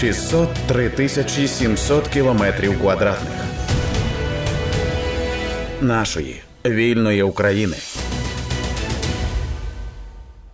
603 тисячі 700 кілометрів квадратних нашої вільної України.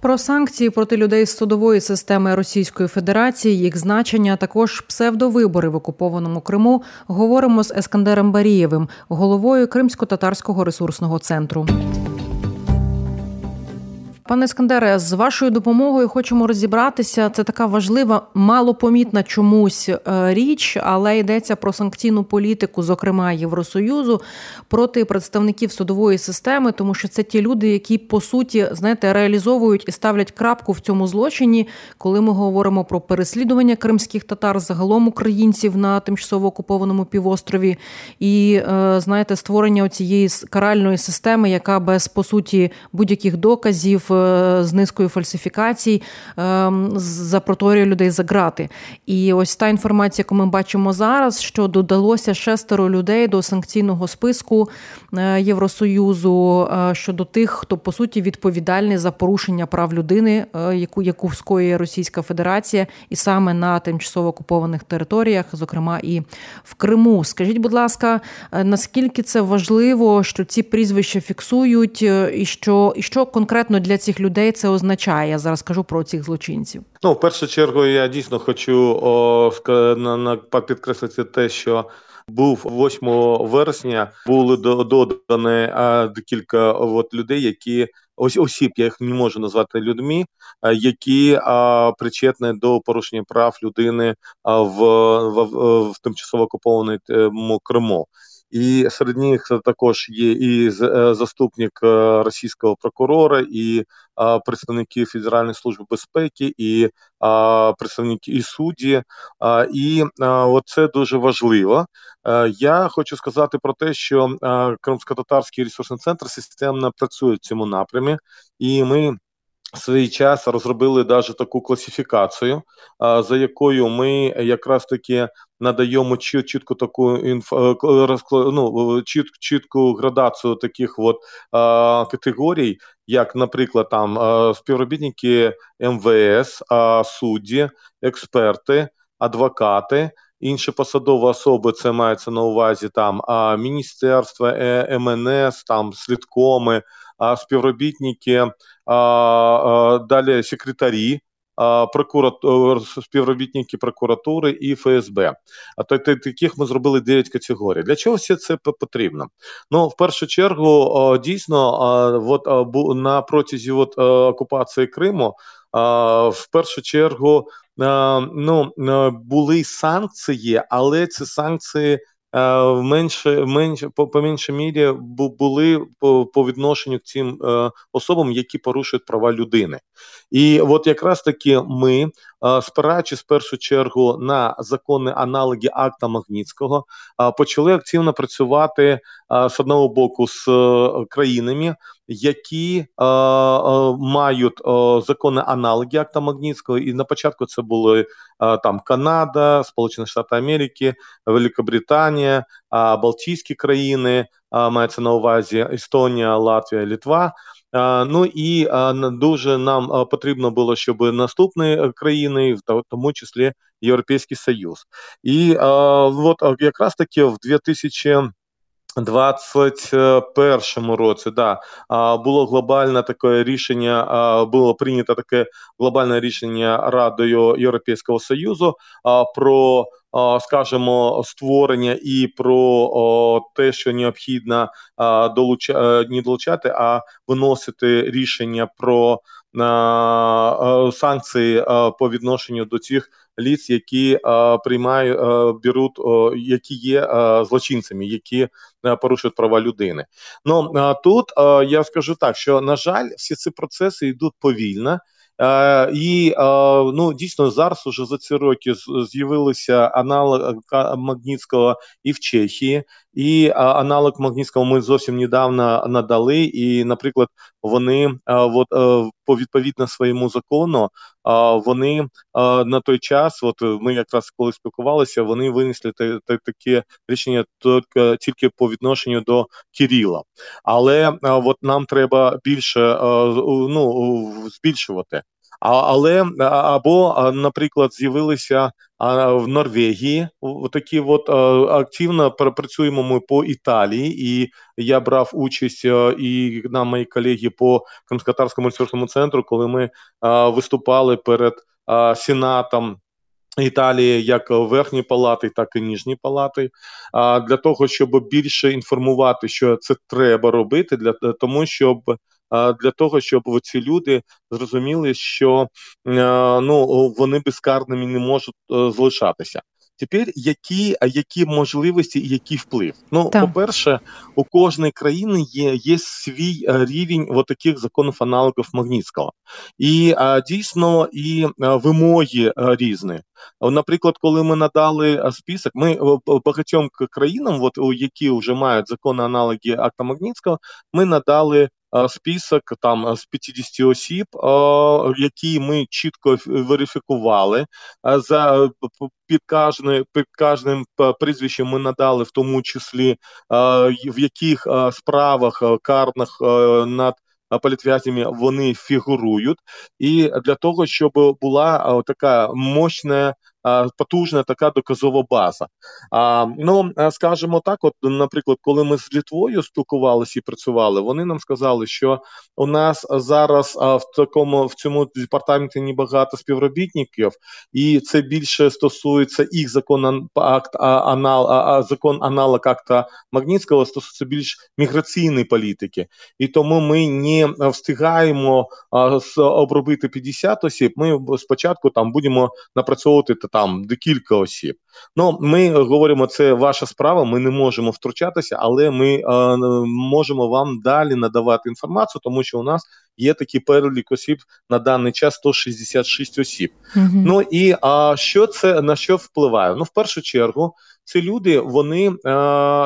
Про санкції проти людей з судової системи Російської Федерації, їх значення, також псевдовибори в окупованому Криму. Говоримо з Ескандером Барієвим, головою Кримсько-татарського ресурсного центру. Пане Скандере, з вашою допомогою хочемо розібратися. Це така важлива, малопомітна чомусь е, річ, але йдеться про санкційну політику, зокрема Євросоюзу, проти представників судової системи, тому що це ті люди, які по суті знаєте, реалізовують і ставлять крапку в цьому злочині, коли ми говоримо про переслідування кримських татар, загалом українців на тимчасово окупованому півострові, і е, знаєте, створення цієї каральної системи, яка без по суті будь-яких доказів. Е, з низкою фальсифікацій ем, запроторює людей за грати. І ось та інформація, яку ми бачимо зараз, що додалося шестеро людей до санкційного списку е, Євросоюзу е, щодо тих, хто по суті відповідальний за порушення прав людини, яку яку скоює Російська Федерація, і саме на тимчасово окупованих територіях, зокрема і в Криму. Скажіть, будь ласка, наскільки це важливо, що ці прізвища фіксують, і що і що конкретно для цих людей це означає? Я зараз кажу про цих злочинців. Ну, в першу чергу, я дійсно хочу о, на, на підкреслити те, що був 8 вересня, були додані декілька от людей, які ось осіб, я їх не можу назвати людьми, які а, причетні до порушення прав людини а, в, в, в, в тимчасово окупованому Криму. І серед них також є і е, заступник е, російського прокурора, і представники Федеральної служби безпеки, і представники і судді. І це дуже важливо. Е, я хочу сказати про те, що Кримсько-татарський ресурсний центр системно працює в цьому напрямі, і ми свій час розробили навіть таку класифікацію, за якою ми якраз таки надаємо чіт, чітку таку інф, е, ну, чіт, чітку градацію таких от категорій, як, наприклад, там співробітники МВС, судді, експерти, адвокати. Інші посадові особи, це мається на увазі там міністерства, е, МНС, там слідкоми, співробітники, далі секретарі, прокуратур, співробітники прокуратури і ФСБ. А то таких ми зробили 9 категорій. Для чого все це потрібно? Ну, в першу чергу, дійсно, от на протязі от, окупації Криму, в першу чергу, ну були санкції, але ці санкції. Е, менше менше по, по меншій мірі були по, по відношенню к цим е, особам, які порушують права людини. І от якраз таки ми, спираючись в першу чергу на законні аналоги акта Магнітського, е, почали активно працювати е, з одного боку з е, країнами, які е, е, мають е, законні аналоги акта Магнітського, і на початку це були е, там Канада, Сполучені Штати Америки, Великобританія, е, Балтійські країни, е, мається на увазі Естонія, Латвія, Літва. Е, ну і дуже нам потрібно було, щоб наступні країни, в тому числі Європейський Союз, і от якраз таки в 2000 21 році да було глобальне таке рішення. Було прийнято таке глобальне рішення Радою Європейського союзу про скажімо, створення і про те, що необхідно долучати, не долучати, а виносити рішення про санкції по відношенню до цих ліц, які приймають беруть, які є злочинцями, які порушують права людини. Ну тут я скажу так, що на жаль, всі ці процеси йдуть повільно. Е, і е, ну дійсно зараз уже за ці роки з'явилися аналог Магнітського і в Чехії, і аналог Магнітського ми зовсім недавно надали. І, наприклад, вони е, от по відповідно своєму закону, вони на той час, от ми якраз коли спілкувалися, вони винесли таке рішення тільки по відношенню до Кирила. Але от нам треба більше ну збільшувати. Але або, наприклад, з'явилися в Норвегії такі от активно працюємо ми по Італії, і я брав участь і на мої колеги по Кримськотарському ресурсному центру, коли ми виступали перед Сенатом. Італії як верхні палати, так і ніжні палати, а для того, щоб більше інформувати, що це треба робити, для тому, щоб для того, щоб ці люди зрозуміли, що ну вони безкарними не можуть е, залишатися. Тепер які які можливості і який вплив? Ну, так. по-перше, у кожної країни є є свій е, рівень от таких законів аналогів Магнітського. І а, дійсно і а, вимоги а, різні. Наприклад, коли ми надали список, ми багатьом країнам, от, які вже мають закони аналоги акта Магнітського, ми надали список там з 50 осіб, які ми чітко верифікували. За під кожним під кожним прізвищем ми надали в тому числі в яких справах карних над політв'язнями вони фігурують, і для того, щоб була така мощна потужна така доказова база. А, Ну скажімо так, от, наприклад, коли ми з Літвою спілкувалися і працювали, вони нам сказали, що у нас зараз в такому в цьому департаменті небагато співробітників, і це більше стосується їх закон акт анал, закон аналог акта Магнітського стосується більш міграційної політики, і тому ми не встигаємо обробити 50 осіб. Ми спочатку там будемо напрацьовувати там декілька осіб. Ну ми говоримо, це ваша справа. Ми не можемо втручатися, але ми е, можемо вам далі надавати інформацію, тому що у нас є такий перелік осіб на даний час 166 осіб. Угу. Ну і а що це на що впливає? Ну, в першу чергу, це люди, вони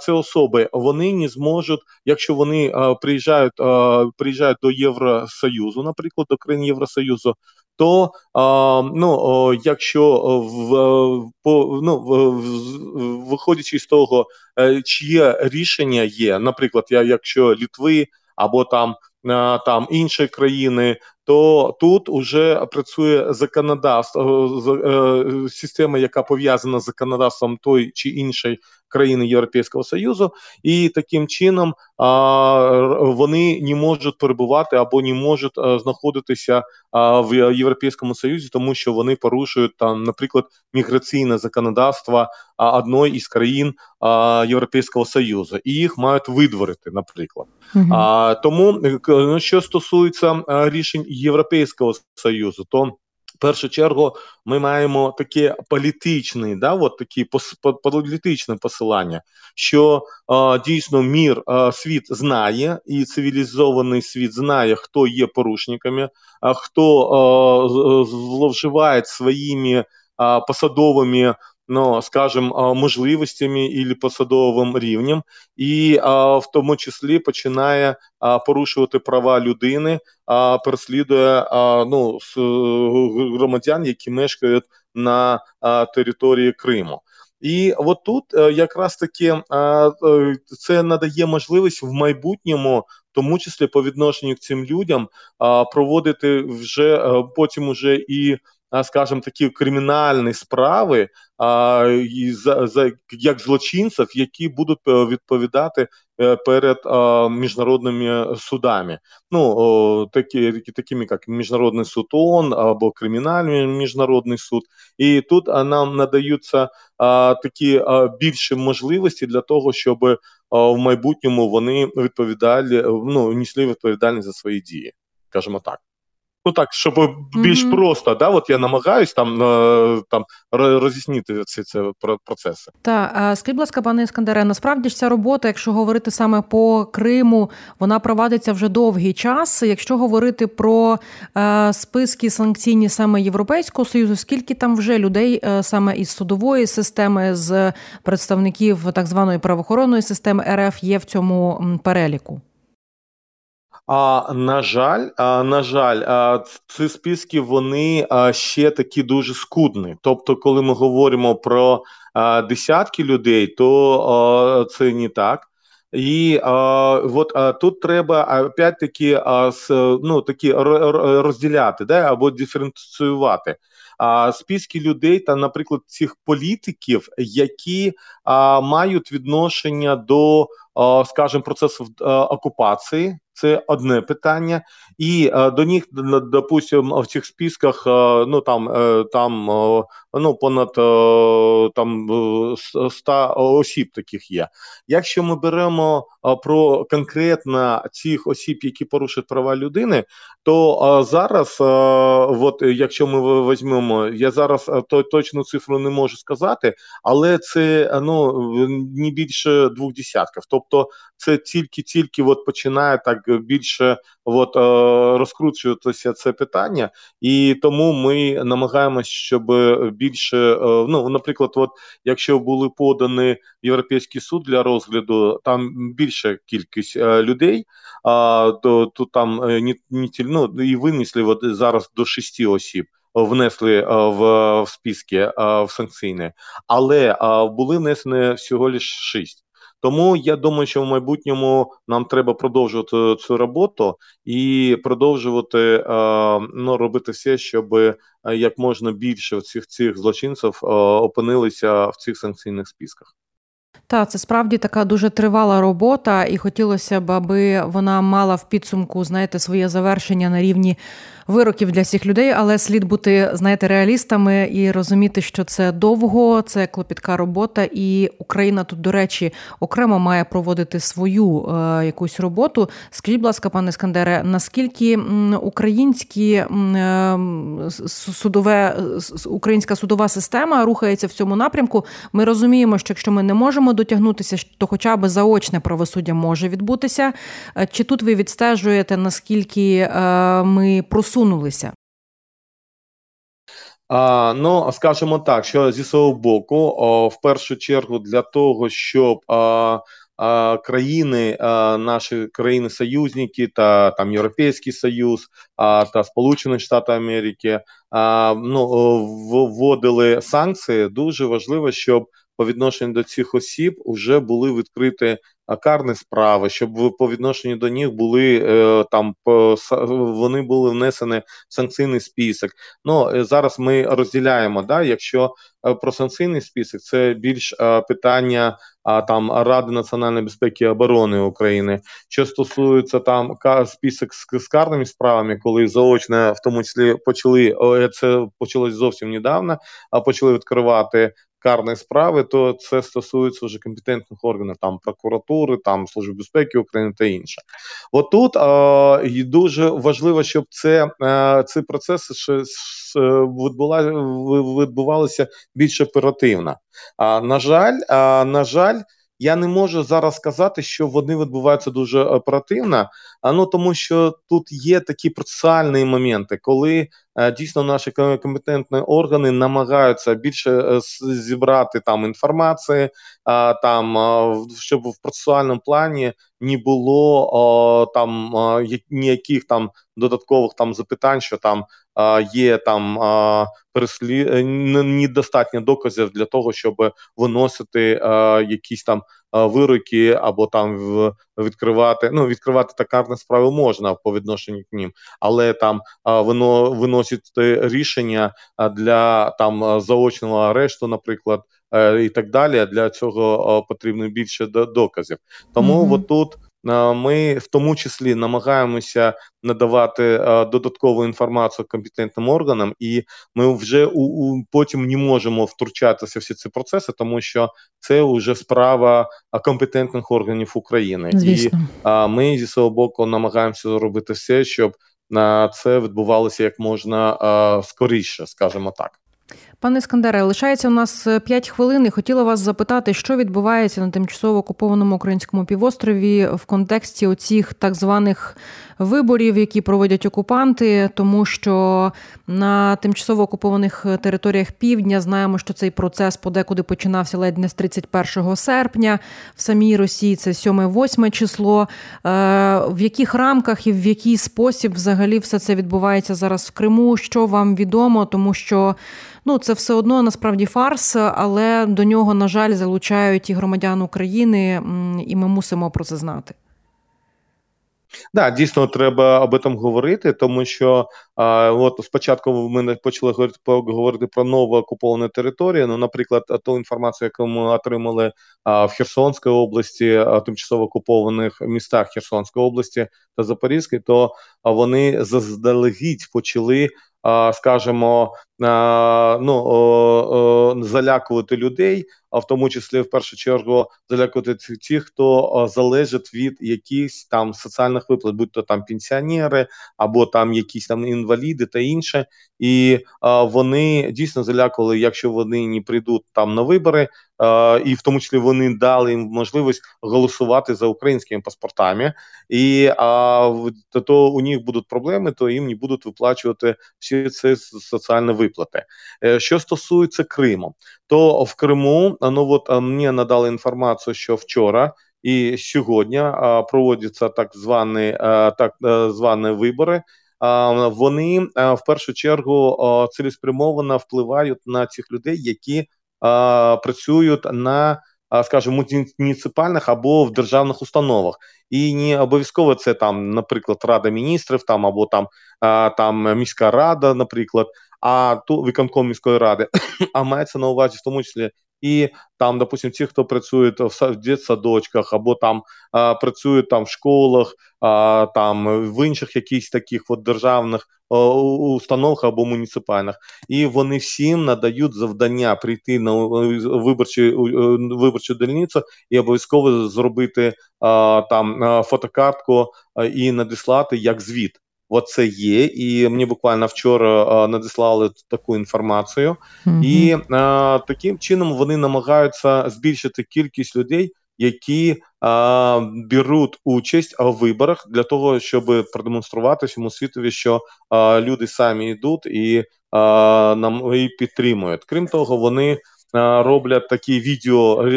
це особи, вони не зможуть, якщо вони приїжджають, приїжджають до Євросоюзу, наприклад, до країн Євросоюзу, то ну, якщо в по ну виходячи з того, е, чиє рішення є, наприклад, я якщо Літви або там там інші країни, то тут вже працює законодавство е, система, яка пов'язана з законодавством той чи іншої країни Європейського Союзу, і таким чином вони не можуть перебувати або не можуть е, знаходитися в Європейському Союзі, тому що вони порушують там, наприклад, міграційне законодавство одної із країн Європейського Союзу, і їх мають видворити, наприклад. Uh-huh. Тому, е, ну, що стосується рішень Європейського союзу, то в першу чергу ми маємо таке політичне, да, от такі політичне посилання, що е, дійсно мір е, світ знає, і цивілізований світ знає, хто є порушниками, а хто е, зловживає своїми посадовими ну, скажем, можливостями і посадовим рівнем, і в тому числі починає порушувати права людини, переслідує ну, громадян, які мешкають на території Криму. І от тут е, якраз таки е, це надає можливість в майбутньому, тому числі по відношенню к цим людям, проводити вже е, потім уже і скажімо, такі кримінальні справи а, і за, за як злочинців, які будуть е, відповідати е, перед а, міжнародними судами. Ну такі, такими як міжнародний суд ООН або кримінальний міжнародний суд, і тут нам надаються а, такі більші можливості для того, щоб в майбутньому вони відповідали ну несли відповідальність за свої дії, скажімо так. Ну так, щоб більш mm-hmm. просто, да, от я намагаюсь там е, там роз'яснити ці ці процеси. Так, скажіть, будь ласка, пане Іскандере, насправді ж ця робота, якщо говорити саме по Криму, вона провадиться вже довгий час. Якщо говорити про е, списки санкційні саме Європейського союзу, скільки там вже людей е, саме із судової системи, з представників так званої правоохоронної системи РФ є в цьому переліку? А на жаль, а, на жаль, а, ці списки вони а, ще такі дуже скудні. Тобто, коли ми говоримо про а, десятки людей, то а, це не так. І а, от а, тут треба опять-таки а, с, ну, такі розділяти да, або диференціювати а, списки людей та, наприклад, цих політиків, які а, мають відношення до, скажімо, процесу окупації. Це одне питання, і е, до них допустим, в цих списках е, ну там е, там е, ну понад е, там 100 осіб таких є. Якщо ми беремо е, про конкретно цих осіб, які порушують права людини, то зараз, от якщо ми візьмемо, я зараз то точну цифру не можу сказати, але це ну не більше двох десятків. Тобто, це тільки тільки от починає так більше от, розкручуватися це питання, і тому ми намагаємося, щоб більше ну, наприклад, от якщо були подані європейський суд для розгляду, там більша кількість людей, а то, то там ну, і винесли от зараз до шести осіб. Внесли в, в списки в санкційні, але були внесені всього лише шість. Тому я думаю, що в майбутньому нам треба продовжувати цю роботу і продовжувати ну, робити все, щоб як можна більше цих цих злочинців опинилися в цих санкційних списках. Та це справді така дуже тривала робота, і хотілося б, аби вона мала в підсумку, знаєте, своє завершення на рівні вироків для всіх людей, але слід бути, знаєте, реалістами і розуміти, що це довго, це клопітка робота, і Україна тут, до речі, окремо має проводити свою е, якусь роботу. Скажіть, будь ласка, пане Скандере, наскільки українські е, судове українська судова система рухається в цьому напрямку? Ми розуміємо, що якщо ми не можемо дотягнутися, то хоча б заочне правосуддя може відбутися. Е, чи тут ви відстежуєте наскільки е, ми просунулися? А, Ну, скажімо так, що зі свого боку, о, в першу чергу, для того, щоб а, а, країни, а, наші країни-союзники та там Європейський Союз а, та Сполучені Штати Америки а, ну, вводили санкції, дуже важливо, щоб по відношенню до цих осіб вже були відкриті карні справи, щоб по відношенню до них були е, там вони були внесені в санкційний список. Ну е, зараз ми розділяємо. Да, Якщо е, про санкційний список, це більш питання там Ради національної безпеки і оборони України. Що стосується там список з карними справами, коли заочно в тому числі почали це почалось зовсім недавно, а почали відкривати карної справи, то це стосується вже компетентних органів, там прокуратури, там служби безпеки України та інше. Отут е, дуже важливо, щоб це е, ці процеси ще відбула, відбувалися більш оперативно. А на жаль, а, на жаль. Я не можу зараз сказати, що вони відбуваються дуже оперативно, ну тому що тут є такі процесуальні моменти, коли Е, дійсно наші компетентні органи намагаються більше е, зібрати там інформації, там щоб в процесуальному плані не було там ніяких там додаткових там запитань, що там є там переслід е, недостатньо доказів для того, щоб виносити якісь там вироки або там відкривати. Ну відкривати та карні справи можна по відношенню к ним, але там воно виносить виносити рішення для там заочного арешту, наприклад, е, і так далі. Для цього потрібно більше доказів. Тому mm-hmm. отут. Ми в тому числі намагаємося надавати додаткову інформацію компетентним органам, і ми вже у, у потім не можемо втручатися в всі ці процеси, тому що це вже справа компетентних органів України, Звісно. і ми зі свого боку намагаємося зробити все, щоб на це відбувалося як можна скоріше, скажімо так. Пане Іскандере, лишається у нас 5 е, хвилин. і Хотіла вас запитати, що відбувається на тимчасово окупованому українському півострові в контексті оцих так званих виборів, які проводять окупанти, тому що на тимчасово окупованих територіях півдня знаємо, що цей процес подекуди починався ледь не з 31 серпня. В самій Росії це 7-8 число. Е, в яких рамках і в який спосіб взагалі все це відбувається зараз в Криму? Що вам відомо, тому що ну це все одно насправді фарс, але до нього, на жаль, залучають і громадян України, і ми мусимо про це знати. Да, дійсно треба об этом говорити, тому що а, от спочатку ми почали говорити говорити про нову окуповану територію. Ну, наприклад, ту інформацію, яку ми отримали а, в Херсонській області, а, тимчасово окупованих містах Херсонської області та Запорізької, то вони заздалегідь почали скажімо, ну залякувати людей, а в тому числі в першу чергу залякувати ті, хто залежить від якихось там соціальних виплат, будь то там пенсіонери або там якісь там інваліди та інше, і вони дійсно залякували, якщо вони не прийдуть там на вибори, і в тому числі вони дали їм можливість голосувати за українськими паспортами, і а то у них будуть проблеми, то їм не будуть виплачувати всі ці соціальні виплати. Е, що стосується Криму, то в Криму ну от мені надали інформацію, що вчора. І сьогодні а, проводяться так звані а, так е, звані вибори. А, вони в першу чергу цілеспрямовано впливають на цих людей, які працюють на скажімо, муніципальних або в державних установах, і не обов'язково це там, наприклад, рада міністрів, там або там там міська рада, наприклад, а ту виконком міської ради, а мається на увазі в тому числі і там, допустим, ті, хто працює в дитсадочках, або там а, працюють там в школах, а, там в інших якихось таких от державних установах або муніципальних, і вони всім надають завдання прийти на виборчу виборчу дільницю і обов'язково зробити а, там фотокартку і надіслати як звіт. Оце є, і мені буквально вчора а, надіслали таку інформацію, mm-hmm. і а, таким чином вони намагаються збільшити кількість людей, які а, беруть участь у виборах для того, щоб продемонструвати всьому світові, що а, люди самі йдуть і а, нам і підтримують. Крім того, вони роблять такі відео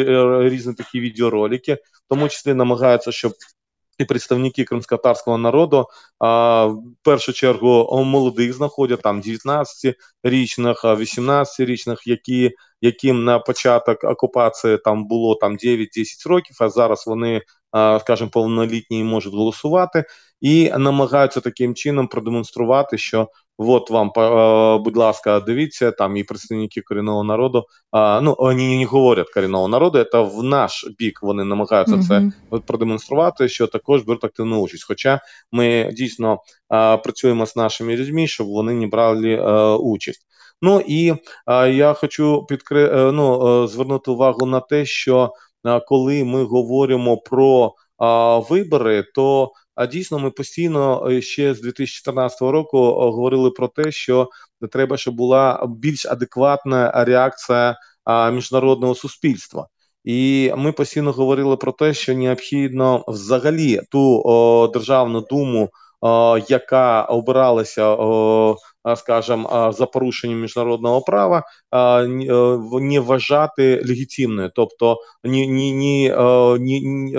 різні такі відеоролики, в тому числі намагаються, щоб і представники кримськотарського народу а, в першу чергу молодих знаходять там 19-річних, 18-річних, які яким на початок окупації там було там 9-10 років, а зараз вони, а, скажімо, повнолітні можуть голосувати і намагаються таким чином продемонструвати, що от вам, будь ласка, дивіться, там і представники корінного народу. Ну вони не говорять корінного народу, це в наш бік вони намагаються mm-hmm. це продемонструвати, що також беруть активну участь. Хоча ми дійсно працюємо з нашими людьми, щоб вони не брали участь. Ну і я хочу підкри... Е, ну, е, звернути увагу на те, що коли ми говоримо про вибори, то а дійсно, ми постійно е, ще з 2014 року е, говорили про те, що треба, щоб була більш адекватна реакція міжнародного суспільства. І ми постійно говорили про те, що необхідно взагалі ту о, державну думу, о, яка обиралася, о, скажімо, за порушенням міжнародного права, не вважати легітимною, тобто ні, ні, ні, ні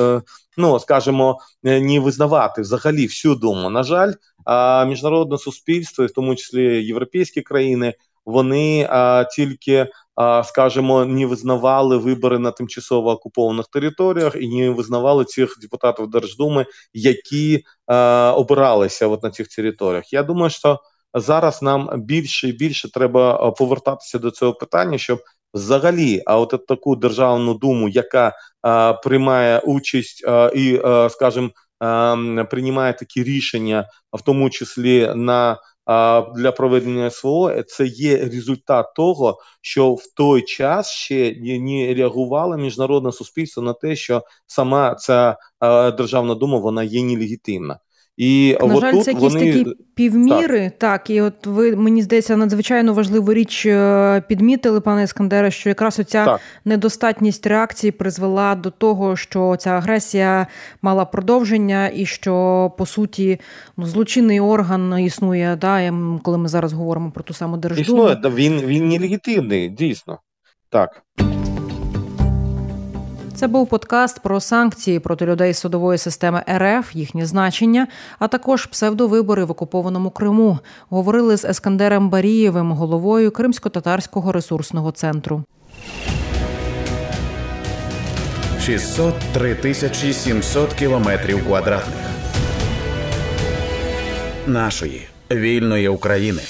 ну скажімо, е, не визнавати взагалі всю думу. На жаль, міжнародне суспільство, і в тому числі європейські країни, вони тільки. Скажімо, не визнавали вибори на тимчасово окупованих територіях і не визнавали цих депутатів Держдуми, які обиралися от на цих територіях. Я думаю, що зараз нам більше і більше треба повертатися до цього питання, щоб взагалі, а от таку державну думу, яка а, приймає участь а, і, а, скажімо, приймає такі рішення, в тому числі на для проведення СВО, це є результат того, що в той час ще не реагувало міжнародне суспільство на те, що сама ця державна дума вона є нелегітимна. І на жаль, отут це якісь вони такі півміри. Так. так, і от ви мені здається надзвичайно важливу річ е, підмітили, пане Іскандере, що якраз оця так. недостатність реакції призвела до того, що ця агресія мала продовження, і що по суті ну, злочинний орган існує. Да, коли ми зараз говоримо про ту саму Держдуму. Існує, він він нелегітимний, дійсно так. Це був подкаст про санкції проти людей судової системи РФ, їхнє значення, а також псевдовибори в окупованому Криму. Говорили з Ескандером Барієвим, головою Кримсько-татарського ресурсного центру. 603 тисячі 700 кілометрів квадратних нашої вільної України.